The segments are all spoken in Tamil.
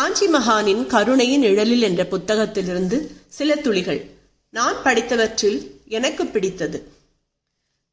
காஞ்சி மகானின் கருணையின் நிழலில் என்ற புத்தகத்திலிருந்து சில துளிகள். நான் படித்தவற்றில் எனக்கு பிடித்தது.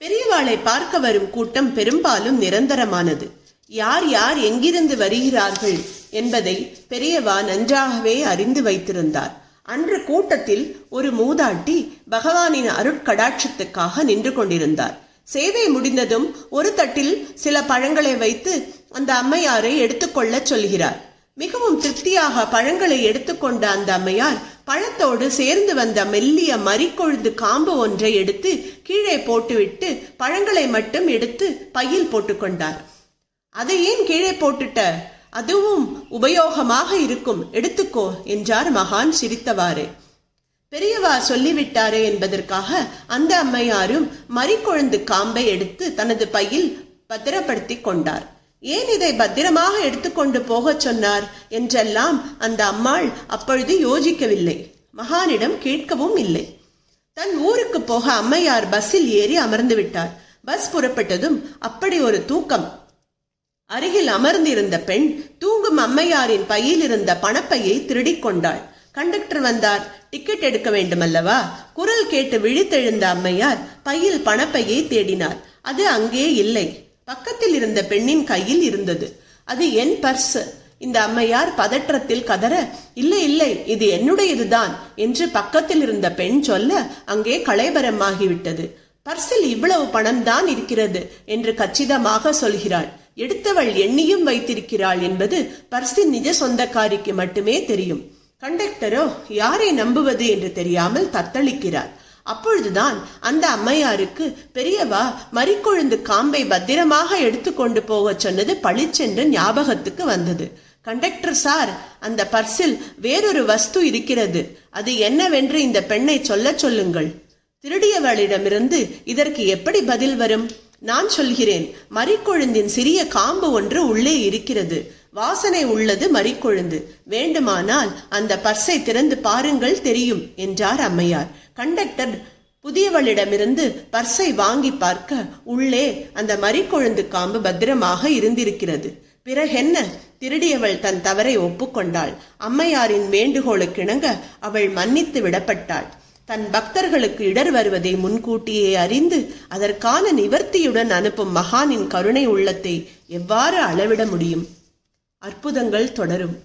பெரியவாளை பார்க்க வரும் கூட்டம் பெரும்பாலும் நிரந்தரமானது. யார் யார் எங்கிருந்து வருகிறார்கள் என்பதை பெரியவா நன்றாகவே அறிந்து வைத்திருந்தார். அன்று கூட்டத்தில் ஒரு மூதாட்டி பகவானின் அருட்கடாட்சத்துக்காக நின்று கொண்டிருந்தார். சேவை முடிந்ததும் ஒரு தட்டில் சில பழங்களை வைத்து அந்த அம்மையாரை எடுத்துக்கொள்ளச் சொல்கிறார். மிகவும் திருப்தியாக பழங்களை எடுத்துக்கொண்ட அந்த அம்மையார் பழத்தோடு சேர்ந்து வந்த மெல்லிய மறிக்கொழுந்து காம்பு ஒன்றை எடுத்து கீழே போட்டுவிட்டு பழங்களை மட்டும் எடுத்து பையில் போட்டுக்கொண்டார். அதை ஏன் கீழே போட்டுட்ட? அதுவும் உபயோகமாக இருக்கும். எடுத்துக்கோ என்றார் மகான் சிரித்தவாறு. பெரியவா சொல்லிவிட்டாரே என்பதற்காக அந்த அம்மையாரும் மறிக்கொழுந்து காம்பை எடுத்து தனது பையில் பத்திரப்படுத்தி கொண்டார். ஏன் இதை பத்திரமாக எடுத்துக்கொண்டு போகச் சொன்னார்? என்றெல்லாம் அந்த அம்மாள் அப்பொழுது யோசிக்கவில்லை. மகானிடம் கேட்கவும் இல்லை. தன் ஊருக்கு போக அம்மையார் பஸ்ஸில் ஏறி அமர்ந்து விட்டார். பஸ் புறப்பட்டதும் அப்படி ஒரு தூக்கம். அருகில் அமர்ந்திருந்த பெண் தூங்கும் அம்மையாரின் பையில் இருந்த பணப்பையை திருடிக் கொண்டாள். கண்டக்டர் வந்தார். டிக்கெட் எடுக்க வேண்டுமல்லவா? குரல் கேட்டு விழித்தெழுந்த அம்மையார் பையில் பணப்பையை தேடினார். அது அங்கே இல்லை. பக்கத்தில் இருந்த பெண்ணின் கையில் இருந்தது. அது என் பர்ஸ். இந்த அம்மையார் பதற்றத்தில் கதற இல்லை இல்லை இது என்னுடையதுதான் என்று பக்கத்தில் இருந்த பெண் சொல்ல அங்கே களைபரமாகிவிட்டது. பர்சில் இவ்வளவு பணம் தான் இருக்கிறது என்று கச்சிதமாக சொல்கிறாள். எடுத்தவள் எண்ணியும் வைத்திருக்கிறாள் என்பது பர்சின் நிஜ சொந்தக்காரிக்கு மட்டுமே தெரியும். கண்டக்டரோ யாரை நம்புவது? என்று தெரியாமல் தத்தளிக்கிறார். அப்பொழுதுதான் அந்த அம்மையாருக்கு பெரியவா மறிக்கொழுந்து காம்பை பத்திரமாக எடுத்துக்கொண்டு போகச் சொன்னது பளிச்சென்று ஞாபகத்துக்கு வந்தது. கண்டக்டர் சார் அந்த பர்சில் வேறொரு வஸ்து இருக்கிறது. அது என்னவென்று இந்த பெண்ணை சொல்ல சொல்லுங்கள். திருடியவளிடமிருந்து இதற்கு எப்படி பதில் வரும்? நான் சொல்கிறேன் மறிக்கொழுந்தின் சிறிய காம்பு ஒன்று உள்ளே இருக்கிறது. வாசனை உள்ளது மறிக்கொழுந்து. வேண்டுமானால் அந்த பர்ஸை திறந்து பாருங்கள் தெரியும் என்றார் அம்மையார். கண்டக்டர் புதியவளிடமிருந்து பர்ஸை வாங்கி பார்க்க உள்ளே அந்த மறிக்கொழுந்து காம்பு பத்திரமாக இருந்திருக்கிறது. பிறகென்ன திருடியவள் தன் தவறை ஒப்புக்கொண்டாள். அம்மையாரின் வேண்டுகோளுக்கிணங்க அவள் மன்னித்து விடப்பட்டாள். தன் பக்தர்களுக்கு இடர் வருவதை முன்கூட்டியே அறிந்து அதற்கான நிவர்த்தியுடன் அனுப்பும் மகானின் கருணை உள்ளத்தை எவ்வாறு அளவிட முடியும்? அற்புதங்கள் தொடரும்.